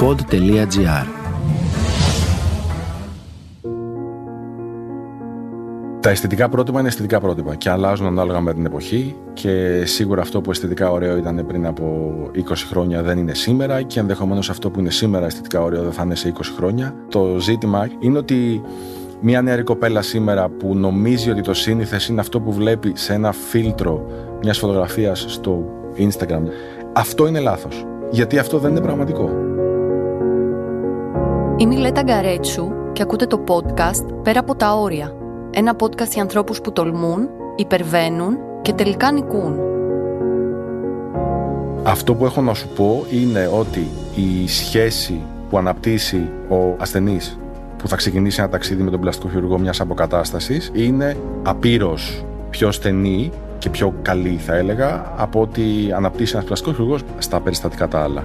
pod.gr Τα αισθητικά πρότυπα είναι αισθητικά πρότυπα και αλλάζουν ανάλογα με την εποχή και σίγουρα αυτό που αισθητικά ωραίο ήταν πριν από 20 χρόνια δεν είναι σήμερα και ενδεχομένως αυτό που είναι σήμερα αισθητικά ωραίο δεν θα είναι σε 20 χρόνια. Το ζήτημα είναι ότι μια νεαρή κοπέλα σήμερα που νομίζει ότι το σύνηθες είναι αυτό που βλέπει σε ένα φίλτρο μιας φωτογραφίας στο Instagram αυτό είναι λάθος γιατί αυτό δεν είναι πραγματικό. Είμαι η Λέτα Γκαρέτσου και ακούτε το podcast «Πέρα από τα όρια». Ένα podcast για ανθρώπους που τολμούν, υπερβαίνουν και τελικά νικούν. Αυτό που έχω να σου πω είναι ότι η σχέση που αναπτύσσει ο ασθενής που θα ξεκινήσει ένα ταξίδι με τον πλαστικό χειρουργό μιας αποκατάστασης είναι απείρως πιο στενή και πιο καλή θα έλεγα από ότι αναπτύσσει ένας πλαστικός χειρουργός στα περιστατικά τα άλλα.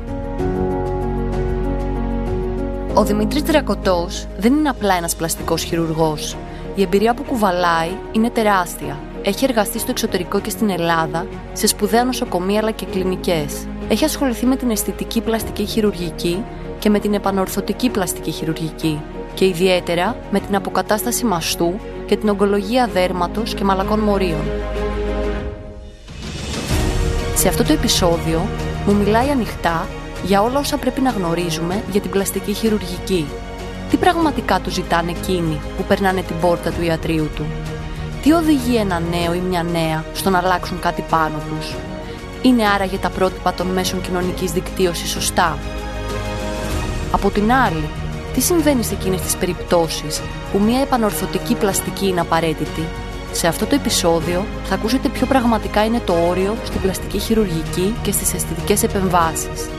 Ο Δημήτρης Δρακωτό δεν είναι απλά ένας πλαστικός χειρουργός. Η εμπειρία που κουβαλάει είναι τεράστια. Έχει εργαστεί στο εξωτερικό και στην Ελλάδα, σε σπουδαία νοσοκομεία αλλά και κλινικές. Έχει ασχοληθεί με την αισθητική πλαστική χειρουργική και με την επανορθωτική πλαστική χειρουργική και ιδιαίτερα με την αποκατάσταση μαστού και την ογκολογία δέρματος και μαλακών μορίων. Σε αυτό το επεισόδιο μου μιλάει ανοιχτά για όλα όσα πρέπει να γνωρίζουμε για την πλαστική χειρουργική. Τι πραγματικά του ζητάνε εκείνοι που περνάνε την πόρτα του ιατρίου του; Τι οδηγεί ένα νέο ή μια νέα στο να αλλάξουν κάτι πάνω τους; Είναι άραγε τα πρότυπα των μέσων κοινωνικής δικτύωσης σωστά; Από την άλλη, τι συμβαίνει σε εκείνες τις περιπτώσεις που μια επανορθωτική πλαστική είναι απαραίτητη; Σε αυτό το επεισόδιο θα ακούσετε πιο πραγματικά είναι το όριο στην πλαστική χειρουργική και στις αισθητικές επεμβάσεις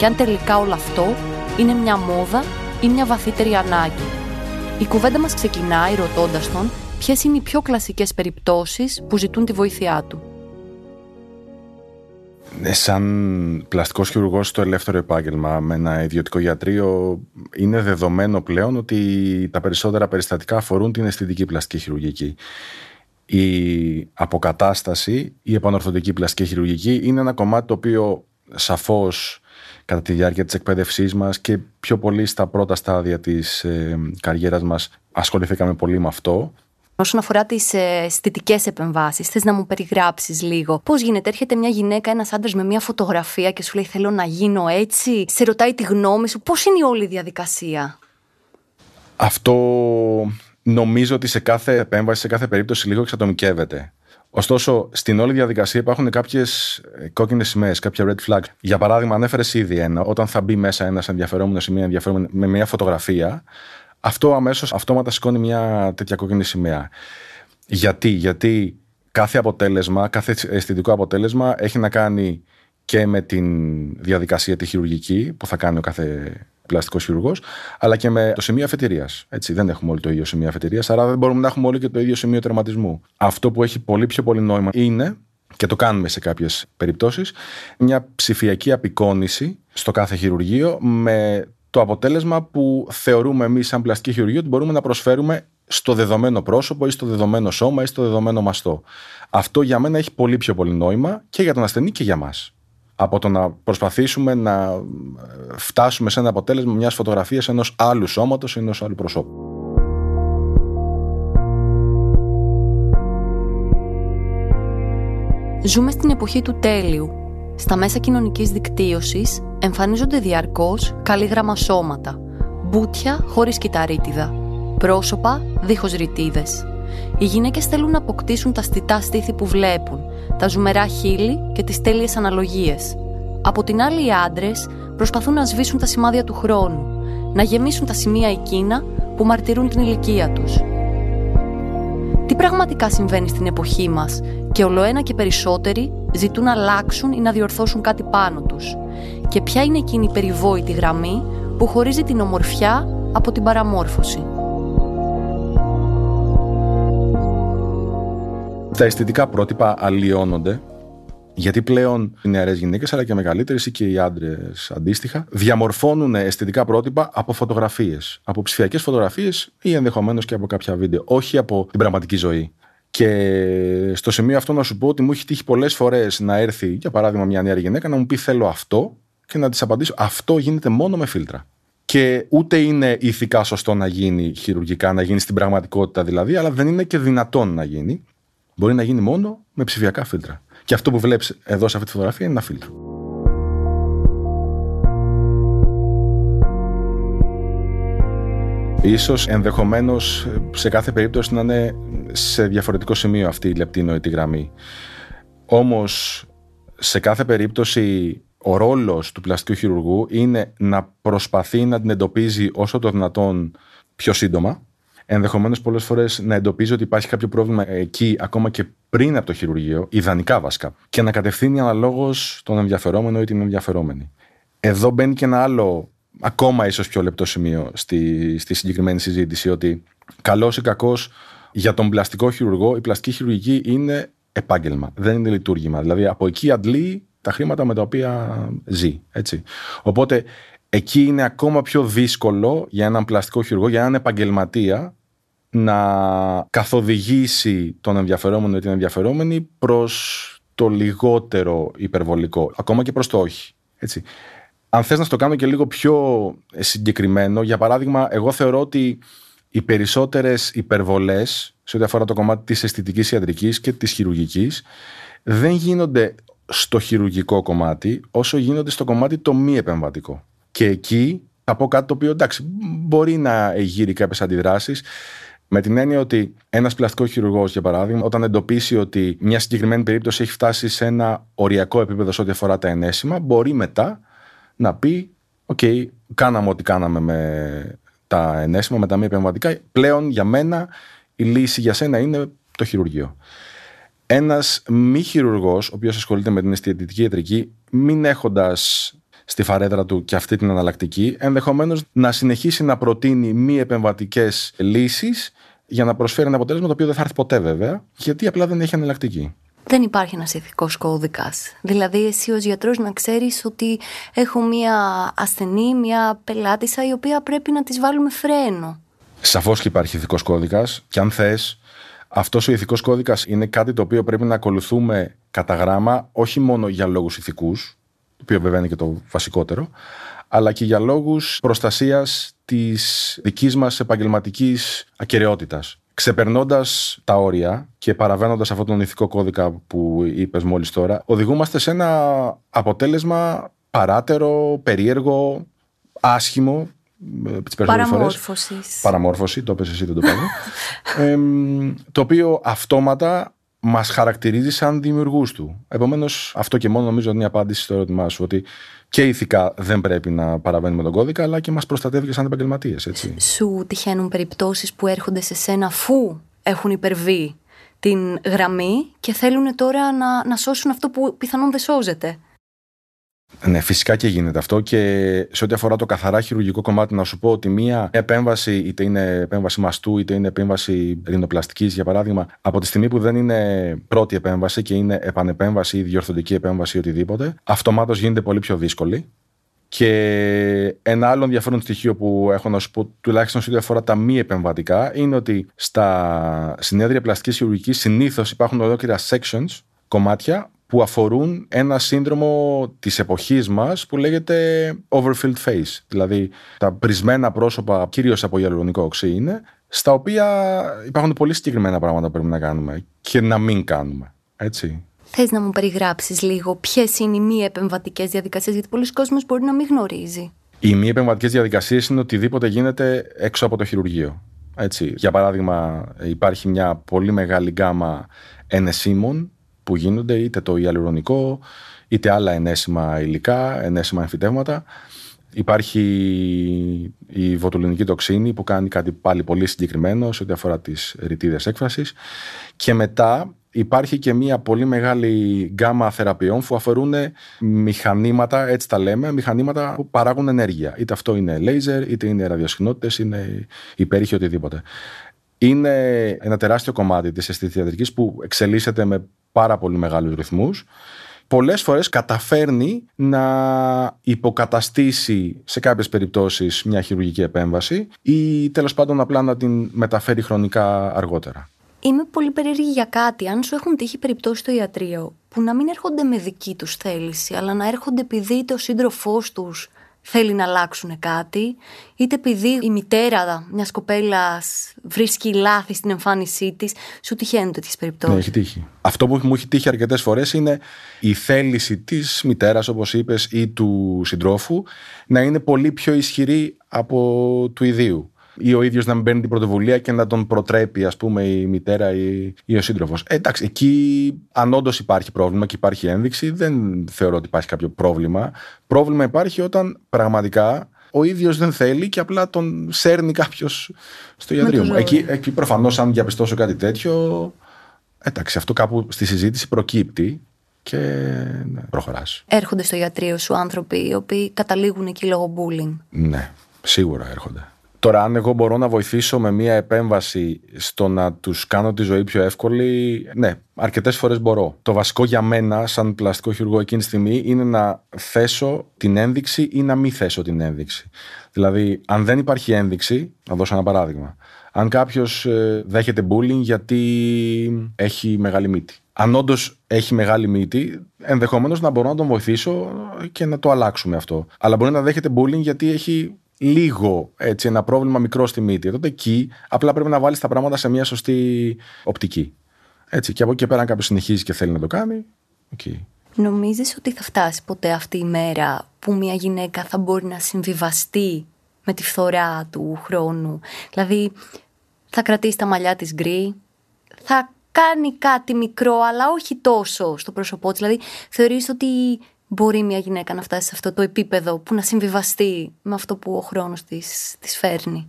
και αν τελικά όλο αυτό είναι μια μόδα ή μια βαθύτερη ανάγκη. Η κουβέντα μας ξεκινάει ρωτώντας τον ποιες είναι οι πιο κλασικές περιπτώσεις που ζητούν τη βοήθειά του. Ε, σαν πλαστικός χειρουργός στο ελεύθερο επάγγελμα με ένα ιδιωτικό γιατρείο είναι δεδομένο πλέον ότι τα περισσότερα περιστατικά αφορούν την αισθητική πλαστική χειρουργική η αποκατάσταση, η επανορθωτική πλαστική χειρουργική είναι ένα κομμάτι το οποίο σαφώς κατά τη διάρκεια της εκπαίδευσής μας και πιο πολύ στα πρώτα στάδια της ε, καριέρας μας ασχοληθήκαμε πολύ με αυτό. Όσον αφορά τις ε, αισθητικές επεμβάσεις, θες να μου περιγράψεις λίγο. Πώς γίνεται, έρχεται μια γυναίκα, ένας άντρας με μια φωτογραφία και σου λέει: Θέλω να γίνω έτσι. Σε ρωτάει τη γνώμη σου. Πώς είναι η όλη διαδικασία; Αυτό νομίζω ότι σε κάθε επέμβαση, σε κάθε περίπτωση λίγο εξατομικεύεται. Ωστόσο, στην όλη διαδικασία υπάρχουν κάποιες κόκκινες σημαίες, κάποια red flags. Για παράδειγμα, ανέφερε ήδη ένα, όταν θα μπει μέσα ένας ενδιαφερόμενος ή μια ενδιαφερόμενη με μια φωτογραφία, αυτό αμέσως αυτόματα σηκώνει μια τέτοια κόκκινη σημαία. Γιατί, γιατί κάθε αποτέλεσμα, κάθε αισθητικό αποτέλεσμα έχει να κάνει και με την διαδικασία τη χειρουργική που θα κάνει ο κάθε πλαστικός χειρουργός, αλλά και με το σημείο αφετηρίας. Δεν έχουμε όλοι το ίδιο σημείο αφετηρίας, άρα δεν μπορούμε να έχουμε όλοι και το ίδιο σημείο τερματισμού. Αυτό που έχει πολύ πιο πολύ νόημα είναι και το κάνουμε σε κάποιες περιπτώσεις, μια ψηφιακή απεικόνηση στο κάθε χειρουργείο με το αποτέλεσμα που θεωρούμε εμείς, σαν πλαστική χειρουργία, ότι μπορούμε να προσφέρουμε στο δεδομένο πρόσωπο ή στο δεδομένο σώμα ή στο δεδομένο μαστό. Αυτό για μένα έχει πολύ πιο πολύ νόημα και για τον ασθενή και για μας από το να προσπαθήσουμε να φτάσουμε σε ένα αποτέλεσμα μιας φωτογραφίας ενός άλλου σώματος ή ενός άλλου προσώπου. Ζούμε στην εποχή του τέλειου. Στα μέσα κοινωνικής δικτύωσης εμφανίζονται διαρκώς καλή σώματα, μπούτια χωρίς κυταρίτιδα, πρόσωπα δίχως ρητίδες. Οι γυναίκες θέλουν να αποκτήσουν τα στιτά στήθη που βλέπουν, τα ζουμερά χείλη και τις τέλειες αναλογίες. Από την άλλη οι άντρες προσπαθούν να σβήσουν τα σημάδια του χρόνου, να γεμίσουν τα σημεία εκείνα που μαρτυρούν την ηλικία τους. Τι πραγματικά συμβαίνει στην εποχή μας και ολοένα και περισσότεροι ζητούν να αλλάξουν ή να διορθώσουν κάτι πάνω τους; Και ποια είναι εκείνη η περιβόητη γραμμή που χωρίζει την ομορφιά από την παραμόρφωση; Τα αισθητικά πρότυπα αλλοιώνονται γιατί πλέον οι νεαρές γυναίκες, αλλά και μεγαλύτερες ή και οι άντρες αντίστοιχα, διαμορφώνουν αισθητικά πρότυπα από φωτογραφίες. Από ψηφιακές φωτογραφίες ή ενδεχομένως και από κάποια βίντεο. Όχι από την πραγματική ζωή. Και στο σημείο αυτό να σου πω ότι μου έχει τύχει πολλές φορές να έρθει, για παράδειγμα, μια νεαρή γυναίκα να μου πει: Θέλω αυτό. και να της απαντήσω. Αυτό γίνεται μόνο με φίλτρα. Και ούτε είναι ηθικά σωστό να γίνει χειρουργικά, να γίνει στην πραγματικότητα δηλαδή, αλλά δεν είναι και δυνατόν να γίνει. Μπορεί να γίνει μόνο με ψηφιακά φίλτρα. Και αυτό που βλέπεις εδώ σε αυτή τη φωτογραφία είναι ένα φίλτρο. Ίσως ενδεχομένως σε κάθε περίπτωση να είναι σε διαφορετικό σημείο αυτή η λεπτή νοητή γραμμή. Όμως σε κάθε περίπτωση ο ρόλος του πλαστικού χειρουργού είναι να προσπαθεί να την εντοπίζει όσο το δυνατόν πιο σύντομα. Ενδεχομένως πολλές φορές να εντοπίζει ότι υπάρχει κάποιο πρόβλημα εκεί, ακόμα και πριν από το χειρουργείο, ιδανικά βασικά, και να κατευθύνει αναλόγως τον ενδιαφερόμενο ή την ενδιαφερόμενη. Εδώ μπαίνει και ένα άλλο, ακόμα ίσως πιο λεπτό σημείο στη, στη συγκεκριμένη συζήτηση, ότι καλός ή κακός για τον πλαστικό χειρουργό, η πλαστική χειρουργική είναι επάγγελμα, δεν είναι λειτουργήμα. Δηλαδή από εκεί αντλεί τα χρήματα με τα οποία ζει. Έτσι. Οπότε εκεί είναι ακόμα πιο δύσκολο για έναν πλαστικό χειρουργό, για έναν επαγγελματία να καθοδηγήσει τον ενδιαφερόμενο ή την ενδιαφερόμενη προς το λιγότερο υπερβολικό, ακόμα και προς το όχι. Έτσι. Αν θες να το κάνω και λίγο πιο συγκεκριμένο, για παράδειγμα, εγώ θεωρώ ότι οι περισσότερες υπερβολές σε ό,τι αφορά το κομμάτι της αισθητικής ιατρικής και της χειρουργικής δεν γίνονται στο χειρουργικό κομμάτι όσο γίνονται στο κομμάτι το μη επεμβατικό. Και εκεί θα πω κάτι το οποίο εντάξει μπορεί να γύρει κάποιες αντιδράσεις. Με την έννοια ότι ένας πλαστικός χειρουργός, για παράδειγμα, όταν εντοπίσει ότι μια συγκεκριμένη περίπτωση έχει φτάσει σε ένα οριακό επίπεδο σε ό,τι αφορά τα ενέσιμα, μπορεί μετά να πει: OK, okay, κάναμε ό,τι κάναμε με τα ενέσιμα, με τα μη επεμβατικά. Πλέον για μένα η λύση για σένα είναι το χειρουργείο. Ένας μη χειρουργός, ο οποίος ασχολείται με την αισθητική ιατρική, μην έχοντας στη φαρέτρα του και αυτή την εναλλακτική, ενδεχομένως να συνεχίσει να προτείνει μη επεμβατικές λύσεις για να προσφέρει ένα αποτέλεσμα το οποίο δεν θα έρθει ποτέ βέβαια, γιατί απλά δεν έχει εναλλακτική. Δεν υπάρχει ένας ηθικός κώδικας. Δηλαδή, εσύ ως γιατρός να ξέρεις ότι έχω μία ασθενή, μία πελάτησα η οποία πρέπει να της βάλουμε φρένο. Σαφώς και υπάρχει ηθικός κώδικας, και αν θες, αυτός ο ηθικός κώδικας είναι κάτι το οποίο πρέπει να ακολουθούμε κατά γράμμα, όχι μόνο για λόγους ηθικούς, το οποίο βέβαια είναι και το βασικότερο, αλλά και για λόγους προστασίας της δικής μας επαγγελματικής ακαιρεότητας. Ξεπερνώντας τα όρια και παραβαίνοντας αυτόν τον ηθικό κώδικα που είπες μόλις τώρα, οδηγούμαστε σε ένα αποτέλεσμα παράτερο, περίεργο, άσχημο Παραμόρφωσης. Παραμόρφωση, το έπεσε εσύ, δεν το πάω. ε, το οποίο αυτόματα μας χαρακτηρίζει σαν δημιουργούς του. Επομένως, αυτό και μόνο νομίζω είναι η απάντηση στο ερώτημά σου. Ότι και ηθικά δεν πρέπει να παραβαίνουμε τον κώδικα, αλλά και μας προστατεύει και σαν επαγγελματίες. Σου τυχαίνουν περιπτώσεις που έρχονται σε σένα αφού έχουν υπερβεί την γραμμή και θέλουν τώρα να, να σώσουν αυτό που πιθανόν δεν σώζεται. Ναι, φυσικά και γίνεται αυτό. Και σε ό,τι αφορά το καθαρά χειρουργικό κομμάτι, να σου πω ότι μία επέμβαση, είτε είναι επέμβαση μαστού, είτε είναι επέμβαση ρινοπλαστικής, για παράδειγμα, από τη στιγμή που δεν είναι πρώτη επέμβαση και είναι επανεπέμβαση ή διορθωτική επέμβαση ή οτιδήποτε, αυτομάτως γίνεται πολύ πιο δύσκολη. Και ένα άλλο ενδιαφέρον στοιχείο που έχω να σου πω, τουλάχιστον σε ό,τι αφορά τα μη επεμβατικά, είναι ότι στα συνέδρια πλαστικής χειρουργικής συνήθως υπάρχουν ολόκληρα sections, κομμάτια που αφορούν ένα σύνδρομο της εποχής μας που λέγεται overfilled face. Δηλαδή τα πρισμένα πρόσωπα, κυρίως από γυαλουρονικό οξύ είναι, στα οποία υπάρχουν πολύ συγκεκριμένα πράγματα που πρέπει να κάνουμε και να μην κάνουμε. Έτσι. Θες να μου περιγράψεις λίγο ποιες είναι οι μη επεμβατικές διαδικασίες, γιατί πολλοί κόσμοι μπορεί να μην γνωρίζει. Οι μη επεμβατικές διαδικασίες είναι οτιδήποτε γίνεται έξω από το χειρουργείο. Έτσι. Για παράδειγμα, υπάρχει μια πολύ μεγάλη γκάμα ενεσίμων που γίνονται, είτε το ιαλουρονικό, είτε άλλα ενέσιμα υλικά, ενέσιμα εμφυτεύματα. Υπάρχει η βοτουλινική τοξίνη που κάνει κάτι πάλι πολύ συγκεκριμένο σε ό,τι αφορά τις ρητίδες έκφρασης. Και μετά υπάρχει και μια πολύ μεγάλη γκάμα θεραπείων που αφορούν μηχανήματα, έτσι τα λέμε, μηχανήματα που παράγουν ενέργεια. Είτε αυτό είναι λέιζερ, είτε είναι ραδιοσυχνότητες, είναι υπέρηχοι οτιδήποτε. Είναι ένα τεράστιο κομμάτι της αισθητιατρικής που εξελίσσεται με πάρα πολύ μεγάλους ρυθμούς πολλές φορές καταφέρνει να υποκαταστήσει σε κάποιες περιπτώσεις μια χειρουργική επέμβαση ή τέλος πάντων απλά να την μεταφέρει χρονικά αργότερα. Είμαι πολύ περίεργη για κάτι. Αν σου έχουν τύχει περιπτώσεις στο ιατρείο που να μην έρχονται με δική τους θέληση, αλλά να έρχονται επειδή το σύντροφός τους θέλει να αλλάξουν κάτι, είτε επειδή η μητέρα μιας κοπέλας βρίσκει λάθη στην εμφάνισή της, σου τυχαίνουν τέτοιες περιπτώσεις. Ναι, έχει τύχει. Αυτό που μου έχει τύχει αρκετές φορές είναι η θέληση της μητέρας, όπως είπες, ή του συντρόφου να είναι πολύ πιο ισχυρή από του ιδίου ή ο ίδιος να μην παίρνει την πρωτοβουλία και να τον προτρέπει, ας πούμε, η μητέρα ή, ή ο σύντροφος. Ε, εντάξει, εκεί αν όντως υπάρχει πρόβλημα και υπάρχει ένδειξη, δεν θεωρώ ότι υπάρχει κάποιο πρόβλημα. Πρόβλημα υπάρχει όταν πραγματικά ο ίδιος δεν θέλει και απλά τον σέρνει κάποιος στο ιατρείο Εκεί, εκεί προφανώς, αν διαπιστώσω κάτι τέτοιο. Εντάξει, αυτό κάπου στη συζήτηση προκύπτει και ναι, προχωράς. Έρχονται στο ιατρείο σου άνθρωποι οι οποίοι καταλήγουν εκεί λόγω bullying; Ναι, σίγουρα έρχονται. Τώρα, αν εγώ μπορώ να βοηθήσω με μία επέμβαση στο να τους κάνω τη ζωή πιο εύκολη, ναι, αρκετές φορές μπορώ. Το βασικό για μένα, σαν πλαστικό χειρουργό εκείνη τη στιγμή, είναι να θέσω την ένδειξη ή να μην θέσω την ένδειξη. Δηλαδή, αν δεν υπάρχει ένδειξη, να δώσω ένα παράδειγμα. Αν κάποιος ε, δέχεται bullying γιατί έχει μεγάλη μύτη. Αν όντως έχει μεγάλη μύτη, ενδεχομένως να μπορώ να τον βοηθήσω και να το αλλάξουμε αυτό. Αλλά μπορεί να δέχεται bullying γιατί έχει λίγο έτσι, ένα πρόβλημα μικρό στη μύτη. Τότε εκεί απλά πρέπει να βάλεις τα πράγματα σε μια σωστή οπτική. Έτσι, και από εκεί και πέρα, αν κάποιος συνεχίζει και θέλει να το κάνει, okay. Νομίζεις ότι θα φτάσει ποτέ αυτή η μέρα που μια γυναίκα θα μπορεί να συμβιβαστεί με τη φθορά του χρόνου; Δηλαδή θα κρατήσει τα μαλλιά της γκρι, θα κάνει κάτι μικρό αλλά όχι τόσο στο πρόσωπό της. Δηλαδή θεωρείς ότι μπορεί μια γυναίκα να φτάσει σε αυτό το επίπεδο που να συμβιβαστεί με αυτό που ο χρόνος της, της φέρνει;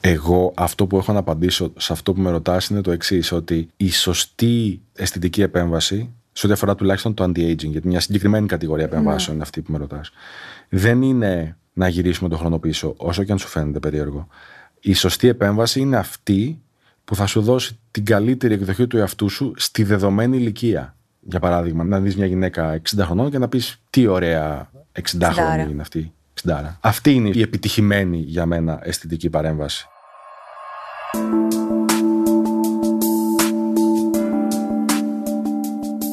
Εγώ αυτό που έχω να απαντήσω σε αυτό που με ρωτάς είναι το εξής ότι η σωστή αισθητική επέμβαση σε ό,τι αφορά τουλάχιστον το anti-aging, γιατί μια συγκεκριμένη κατηγορία επεμβάσεων ναι. είναι αυτή που με ρωτάς. Δεν είναι να γυρίσουμε τον χρόνο πίσω, όσο και αν σου φαίνεται περίεργο. Η σωστή επέμβαση είναι αυτή που θα σου δώσει την καλύτερη εκδοχή του εαυτού σου στη δεδομένη ηλικία. Για παράδειγμα, να δεις μια γυναίκα 60 χρονών και να πεις τι ωραία 60 χρόνια είναι αυτή. 60. Αυτή είναι η επιτυχημένη για μένα αισθητική παρέμβαση.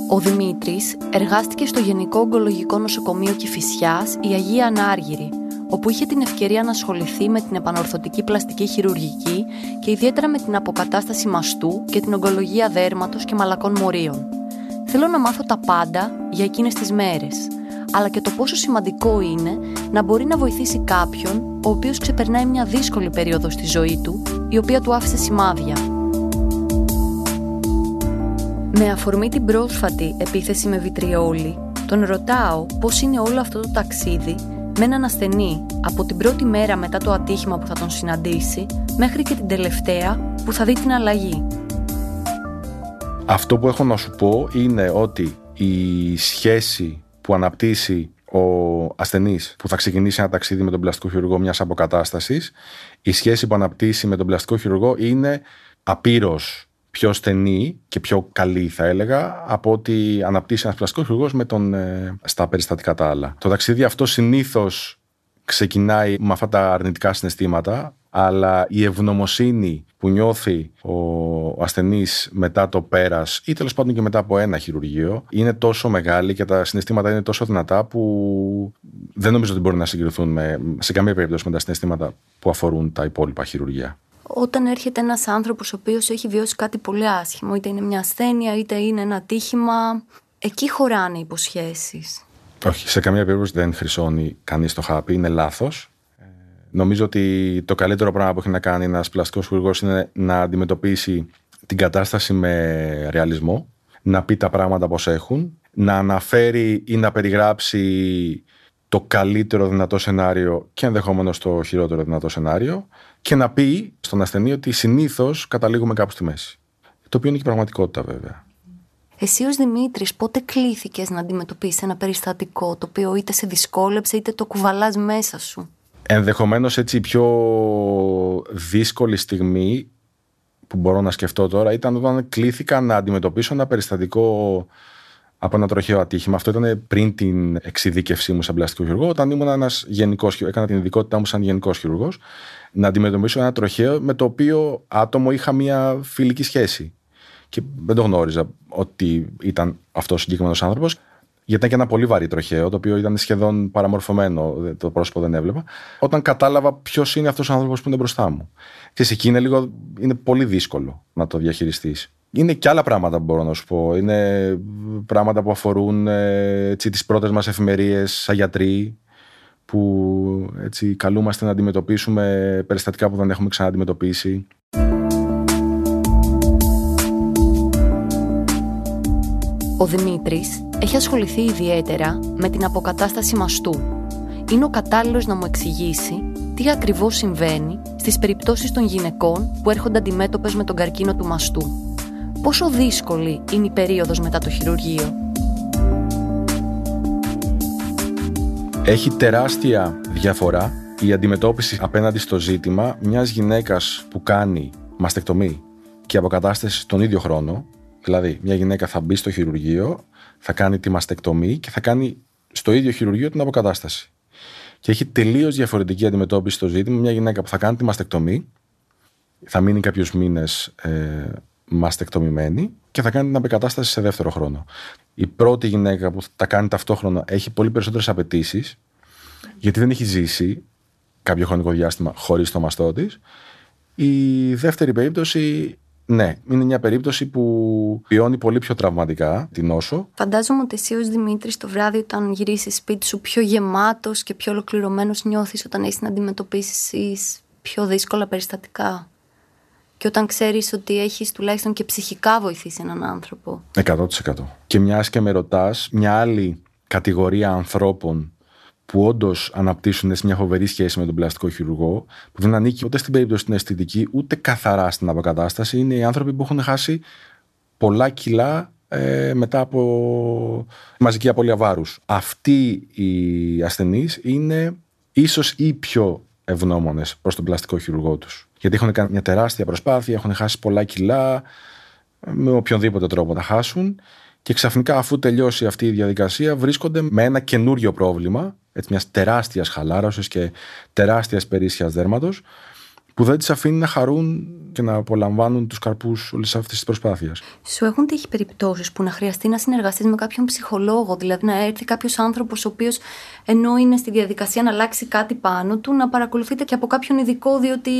Ο Δημήτρης εργάστηκε στο Γενικό Ογκολογικό Νοσοκομείο Κηφισιάς η Αγία Ανάργυρη, όπου είχε την ευκαιρία να ασχοληθεί με την επανορθωτική πλαστική χειρουργική και ιδιαίτερα με την αποκατάσταση μαστού και την ογκολογία δέρματος και μαλακών μορίων. Θέλω να μάθω τα πάντα για εκείνες τις μέρες, αλλά και το πόσο σημαντικό είναι να μπορεί να βοηθήσει κάποιον ο οποίος ξεπερνάει μια δύσκολη περίοδο στη ζωή του, η οποία του άφησε σημάδια. Με αφορμή την πρόσφατη επίθεση με βιτριόλι, τον ρωτάω πώς είναι όλο αυτό το ταξίδι με έναν ασθενή από την πρώτη μέρα μετά το ατύχημα που θα τον συναντήσει μέχρι και την τελευταία που θα δει την αλλαγή. Αυτό που έχω να σου πω είναι ότι η σχέση που αναπτύσσει ο ασθενής που θα ξεκινήσει ένα ταξίδι με τον πλαστικό χειρουργό μιας αποκατάστασης, η σχέση που αναπτύσσει με τον πλαστικό χειρουργό είναι απείρως πιο στενή και πιο καλή, θα έλεγα, από ότι αναπτύσσει ένας πλαστικός χειρουργός με τον, ε, στα περιστατικά τα άλλα. Το ταξίδι αυτό συνήθως ξεκινάει με αυτά τα αρνητικά συναισθήματα, αλλά η ευγνωμοσύνη που νιώθει ο ασθενής μετά το πέρας ή τέλος πάντων και μετά από ένα χειρουργείο είναι τόσο μεγάλη και τα συναισθήματα είναι τόσο δυνατά που δεν νομίζω ότι μπορεί να συγκριθούν με, σε καμία περίπτωση με τα συναισθήματα που αφορούν τα υπόλοιπα χειρουργία. Όταν έρχεται ένας άνθρωπος ο οποίος έχει βιώσει κάτι πολύ άσχημο, είτε είναι μια ασθένεια, είτε είναι ένα τύχημα, εκεί χωράνε υποσχέσεις. Όχι, σε καμία περίπτωση δεν χρυσώνει κανείς το χάπι, είναι λάθος. Νομίζω ότι το καλύτερο πράγμα που έχει να κάνει ένας πλαστικός χειρουργό είναι να αντιμετωπίσει την κατάσταση με ρεαλισμό, να πει τα πράγματα πώ έχουν, να αναφέρει ή να περιγράψει το καλύτερο δυνατό σενάριο και ενδεχομένως το χειρότερο δυνατό σενάριο και να πει στον ασθενή ότι συνήθως καταλήγουμε κάπου στη μέση. Το οποίο είναι και πραγματικότητα βέβαια. Εσύ ως Δημήτρης πότε κλήθηκες να αντιμετωπίσεις ένα περιστατικό το οποίο είτε σε δυσκόλεψε είτε το κουβαλάς μέσα σου; Ενδεχομένως έτσι η πιο δύσκολη στιγμή που μπορώ να σκεφτώ τώρα ήταν όταν κλήθηκα να αντιμετωπίσω ένα περιστατικό από ένα τροχαίο ατύχημα. Αυτό ήταν πριν την εξειδίκευσή μου σαν πλαστικό χειρουργό, όταν ήμουν ένας γενικός έκανα την ειδικότητά μου σαν γενικός χειρουργός, να αντιμετωπίσω ένα τροχαίο με το οποίο άτομο είχα μια φιλική σχέση. και δεν το γνώριζα ότι ήταν αυτός ο συγκεκριμένος άνθρωπος. Γιατί ήταν και ένα πολύ βαρύ τροχαίο, το οποίο ήταν σχεδόν παραμορφωμένο, το πρόσωπο δεν έβλεπα. Όταν κατάλαβα ποιος είναι αυτός ο άνθρωπος που είναι μπροστά μου. Και εκεί είναι, λίγο, είναι πολύ δύσκολο να το διαχειριστείς. Είναι και άλλα πράγματα που μπορώ να σου πω. Είναι πράγματα που αφορούν ε, τις πρώτες μας εφημερίες σαν γιατροί, που έτσι καλούμαστε να αντιμετωπίσουμε περιστατικά που δεν έχουμε ξανααντιμετωπίσει. Ο Δημήτρης έχει ασχοληθεί ιδιαίτερα με την αποκατάσταση μαστού. Είναι ο κατάλληλος να μου εξηγήσει τι ακριβώς συμβαίνει στις περιπτώσεις των γυναικών που έρχονται αντιμέτωπες με τον καρκίνο του μαστού. Πόσο δύσκολη είναι η περίοδος μετά το χειρουργείο; Έχει τεράστια διαφορά η αντιμετώπιση απέναντι στο ζήτημα μιας γυναίκας που κάνει μαστεκτομή και αποκατάσταση τον ίδιο χρόνο. Δηλαδή, μια γυναίκα θα μπει στο χειρουργείο, θα κάνει τη μαστεκτομή και θα κάνει στο ίδιο χειρουργείο την αποκατάσταση. Και έχει τελείως διαφορετική αντιμετώπιση στο ζήτημα μια γυναίκα που θα κάνει τη μαστεκτομή, θα μείνει κάποιους μήνες ε, μαστεκτομημένη και θα κάνει την αποκατάσταση σε δεύτερο χρόνο. Η πρώτη γυναίκα που τα κάνει ταυτόχρονα έχει πολύ περισσότερες απαιτήσεις, γιατί δεν έχει ζήσει κάποιο χρονικό διάστημα χωρίς το μαστό της. Η δεύτερη περίπτωση ναι, είναι μια περίπτωση που βιώνει πολύ πιο τραυματικά την νόσο. Φαντάζομαι ότι εσύ ως Δημήτρης το βράδυ, όταν γυρίσεις σπίτι σου, πιο γεμάτος και πιο ολοκληρωμένος νιώθεις όταν έχεις να αντιμετωπίσεις πιο δύσκολα περιστατικά; Και όταν ξέρεις ότι έχεις τουλάχιστον και ψυχικά βοηθήσει έναν άνθρωπο; 100%. Και μιας και με ρωτάς, μια άλλη κατηγορία ανθρώπων που όντως αναπτύσσουν μια φοβερή σχέση με τον πλαστικό χειρουργό, που δεν ανήκει ούτε στην περίπτωση την αισθητική, ούτε καθαρά στην αποκατάσταση, είναι οι άνθρωποι που έχουν χάσει πολλά κιλά ε, μετά από μαζική απώλεια βάρους. Αυτοί οι ασθενείς είναι ίσως οι πιο ευγνώμονες προς τον πλαστικό χειρουργό τους. Γιατί έχουν κάνει μια τεράστια προσπάθεια, έχουν χάσει πολλά κιλά, με οποιονδήποτε τρόπο τα χάσουν. Και ξαφνικά, αφού τελειώσει αυτή η διαδικασία, βρίσκονται με ένα καινούριο πρόβλημα έτσι, μιας τεράστιας χαλάρωσης και τεράστιας περίσσιας δέρματος που δεν τις αφήνει να χαρούν και να απολαμβάνουν τους καρπούς όλης αυτής της προσπάθειας. Σου έχουν τύχει περιπτώσεις που να χρειαστεί να συνεργαστείς με κάποιον ψυχολόγο, δηλαδή να έρθει κάποιος άνθρωπος ο οποίος ενώ είναι στη διαδικασία να αλλάξει κάτι πάνω του, να παρακολουθείτε και από κάποιον ειδικό διότι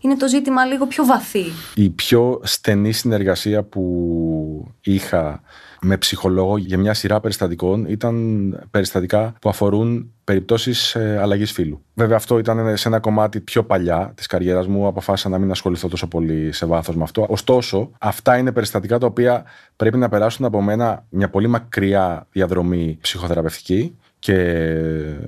είναι το ζήτημα λίγο πιο βαθύ. Η πιο στενή συνεργασία που είχα με ψυχολόγο για μια σειρά περιστατικών ήταν περιστατικά που αφορούν περιπτώσεις ε, αλλαγής φύλου. Βέβαια, αυτό ήταν σε ένα κομμάτι πιο παλιά της καριέρας μου. Αποφάσισα να μην ασχοληθώ τόσο πολύ σε βάθος με αυτό. Ωστόσο, αυτά είναι περιστατικά τα οποία πρέπει να περάσουν από μένα μια πολύ μακριά διαδρομή ψυχοθεραπευτική και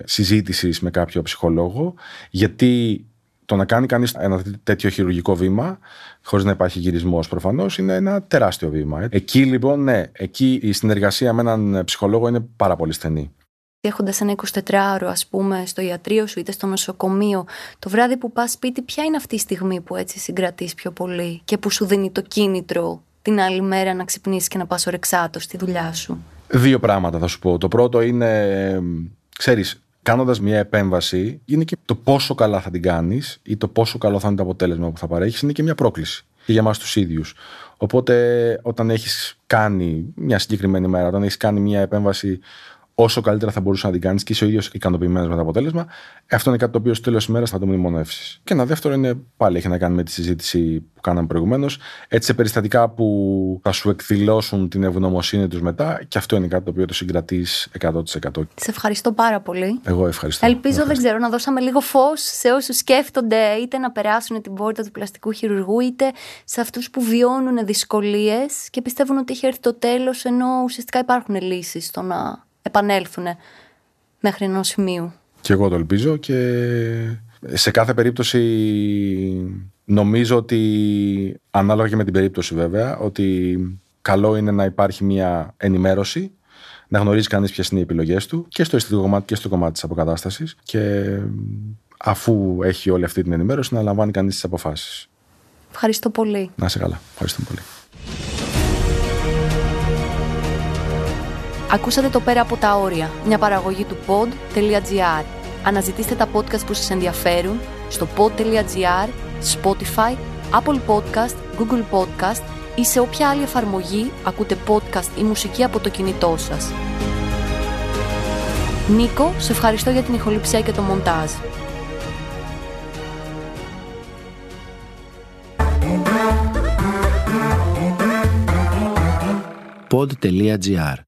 συζήτησης με κάποιο ψυχολόγο, γιατί το να κάνει κανείς ένα τέτοιο χειρουργικό βήμα, χωρίς να υπάρχει γυρισμός προφανώς, είναι ένα τεράστιο βήμα. Ε. Εκεί λοιπόν, ναι, εκεί η συνεργασία με έναν ψυχολόγο είναι πάρα πολύ στενή. Έχοντας ένα 24ωρο, ας πούμε, στο ιατρείο σου είτε στο νοσοκομείο, το βράδυ που πας σπίτι, ποια είναι αυτή η στιγμή που έτσι συγκρατείς πιο πολύ και που σου δίνει το κίνητρο την άλλη μέρα να ξυπνήσεις και να πας ορεξάτο στη δουλειά σου; Δύο πράγματα θα σου πω. Το πρώτο είναι, ξέρεις, κάνοντας μια επέμβαση, είναι και το πόσο καλά θα την κάνεις ή το πόσο καλό θα είναι το αποτέλεσμα που θα παρέχεις, είναι και μια πρόκληση και για εμάς τους ίδιους. Οπότε, όταν έχεις κάνει μια συγκεκριμένη μέρα, όταν έχεις κάνει μια επέμβαση όσο καλύτερα θα μπορούσε να την κάνεις και είσαι ο ίδιος ικανοποιημένος με το αποτέλεσμα, αυτό είναι κάτι το οποίο στο τέλος της ημέρας θα το μνημονεύσεις. Και ένα δεύτερο είναι πάλι έχει να κάνει με τη συζήτηση που κάναμε προηγουμένως. Έτσι, σε περιστατικά που θα σου εκδηλώσουν την ευγνωμοσύνη τους μετά, και αυτό είναι κάτι το οποίο το συγκρατείς 100%. Σε ευχαριστώ πάρα πολύ. Εγώ ευχαριστώ. Ελπίζω, δεν ξέρω, να δώσαμε λίγο φως σε όσους σκέφτονται είτε να περάσουν την πόρτα του πλαστικού χειρουργού, είτε σε αυτούς που βιώνουν δυσκολίες και πιστεύουν ότι έχει έρθει το τέλος, ενώ ουσιαστικά υπάρχουν λύσεις στο να επανέλθουν μέχρι ενός σημείου. Και εγώ το ελπίζω και σε κάθε περίπτωση νομίζω ότι ανάλογα και με την περίπτωση βέβαια ότι καλό είναι να υπάρχει μια ενημέρωση να γνωρίζει κανείς ποιες είναι οι επιλογές του και στο αισθητικό κομμάτι και στο κομμάτι της αποκατάστασης και αφού έχει όλη αυτή την ενημέρωση να λαμβάνει κανείς τις αποφάσεις. Ευχαριστώ πολύ. Να είσαι καλά. Ευχαριστώ πολύ. Ακούσατε το «Πέρα από τα όρια», μια παραγωγή του pod.gr. Αναζητήστε τα podcast που σας ενδιαφέρουν στο pod.gr, Spotify, Apple Podcast, Google Podcast ή σε όποια άλλη εφαρμογή ακούτε podcast ή μουσική από το κινητό σας. Νίκο, σε ευχαριστώ για την ηχοληψία και το μοντάζ. pod.gr.